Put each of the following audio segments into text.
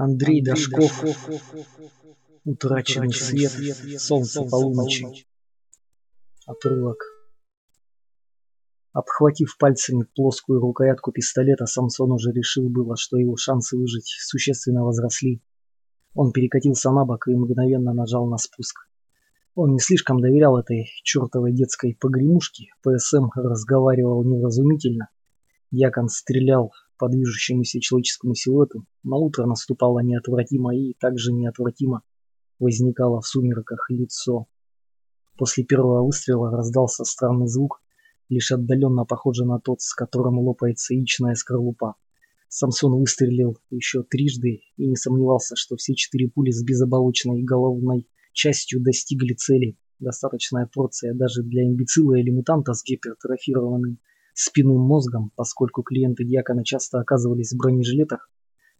Андрей Дашков. Утраченный свет, солнце полуночи. Отрывок. Обхватив пальцами плоскую рукоятку пистолета, Самсон уже решил было, что его шансы выжить существенно возросли. Он перекатился на бок и мгновенно нажал на спуск. Он не слишком доверял этой чертовой детской погремушке, ПСМ разговаривал невразумительно. Якон стрелял по движущемуся человеческому силуэту, на утро наступало неотвратимо и также неотвратимо возникало в сумерках лицо. После первого выстрела раздался странный звук, лишь отдаленно похожий на тот, с которым лопается яичная скорлупа. Самсон выстрелил еще трижды и не сомневался, что все четыре пули с безоболочной головной частью достигли цели. Достаточная порция даже для имбецила или мутанта с гипертрофированным спинным мозгом, поскольку клиенты Дьякона часто оказывались в бронежилетах,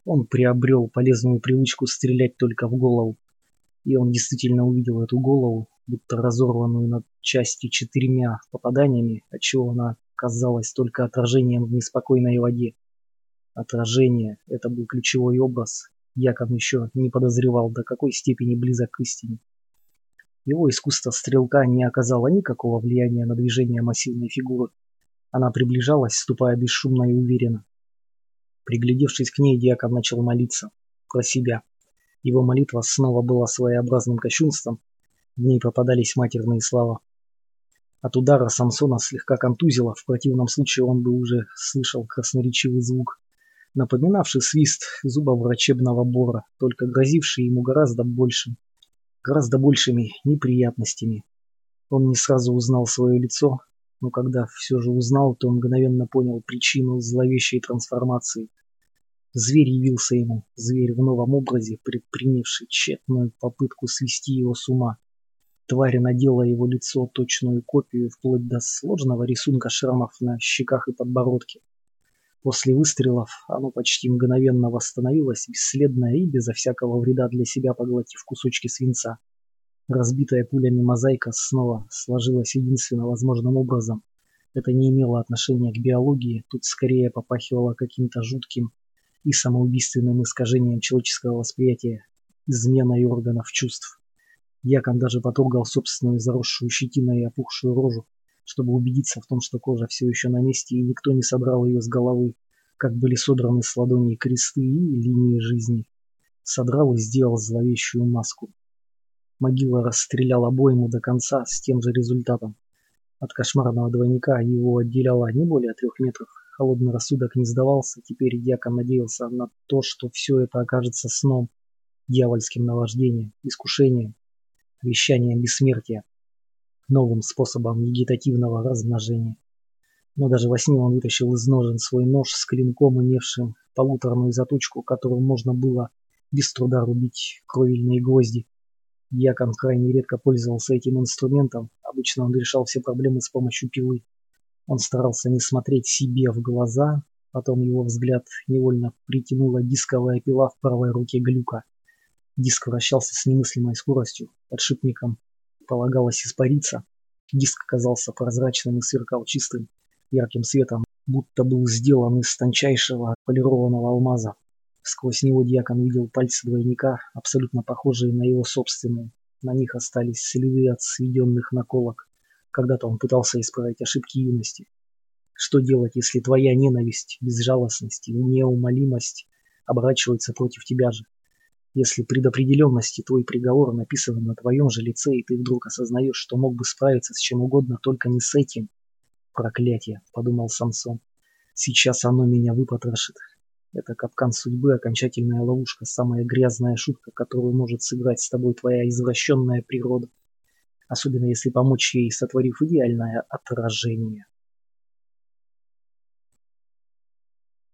он приобрел полезную привычку стрелять только в голову. И он действительно увидел эту голову, будто разорванную на части четырьмя попаданиями, отчего она казалась только отражением в неспокойной воде. Отражение – это был ключевой образ. Якон еще не подозревал, до какой степени близок к истине. Его искусство стрелка не оказало никакого влияния на движение массивной фигуры. Она приближалась, ступая бесшумно и уверенно. Приглядевшись к ней, диакон начал молиться. Про себя. Его молитва снова была своеобразным кощунством. В ней попадались матерные слова. От удара Самсона слегка контузило, в противном случае он бы уже слышал красноречивый звук, напоминавший свист зубоврачебного бора, только грозивший ему гораздо большим, гораздо большими неприятностями. Он не сразу узнал свое лицо, но когда все же узнал, то мгновенно понял причину зловещей трансформации. Зверь явился ему, зверь в новом образе, предпринявший тщетную попытку свести его с ума. Тварь надела его лицо точную копию, вплоть до сложного рисунка шрамов на щеках и подбородке. После выстрелов оно почти мгновенно восстановилось, бесследное и безо всякого вреда для себя поглотив кусочки свинца. Разбитая пулями мозаика снова сложилась единственно возможным образом. Это не имело отношения к биологии, тут скорее попахивало каким-то жутким и самоубийственным искажением человеческого восприятия, изменой органов чувств. Якон даже потрогал собственную заросшую щетиной и опухшую рожу, чтобы убедиться в том, что кожа все еще на месте и никто не собрал ее с головы, как были содраны с ладоней кресты и линии жизни. Содрал и сделал зловещую маску. Могила расстрелял обойму до конца с тем же результатом. От кошмарного двойника его отделяло не более трех метров. Холодный рассудок не сдавался, теперь дьякон надеялся на то, что все это окажется сном, дьявольским наваждением, искушением, вещанием бессмертия, новым способом вегетативного размножения. Но даже во сне он вытащил из ножен свой нож с клинком, имевшим полуторную заточку, которым можно было без труда рубить кровельные гвозди. Якон крайне редко пользовался этим инструментом, обычно он решал все проблемы с помощью пилы. Он старался не смотреть себе в глаза, потом его взгляд невольно притянула дисковая пила в правой руке глюка. Диск вращался с немыслимой скоростью, подшипником полагалось испариться. Диск казался прозрачным и сверкал чистым, ярким светом, будто был сделан из тончайшего полированного алмаза. Сквозь него дьякон видел пальцы двойника, абсолютно похожие на его собственные. На них остались следы от сведенных наколок. Когда-то он пытался исправить ошибки юности. Что делать, если твоя ненависть, безжалостность и неумолимость оборачиваются против тебя же? Если предопределенность и твой приговор написаны на твоем же лице, и ты вдруг осознаешь, что мог бы справиться с чем угодно, только не с этим. Проклятие, подумал Самсон. Сейчас оно меня выпотрошит. Это капкан судьбы, окончательная ловушка, самая грязная шутка, которую может сыграть с тобой твоя извращенная природа. Особенно если помочь ей, сотворив идеальное отражение.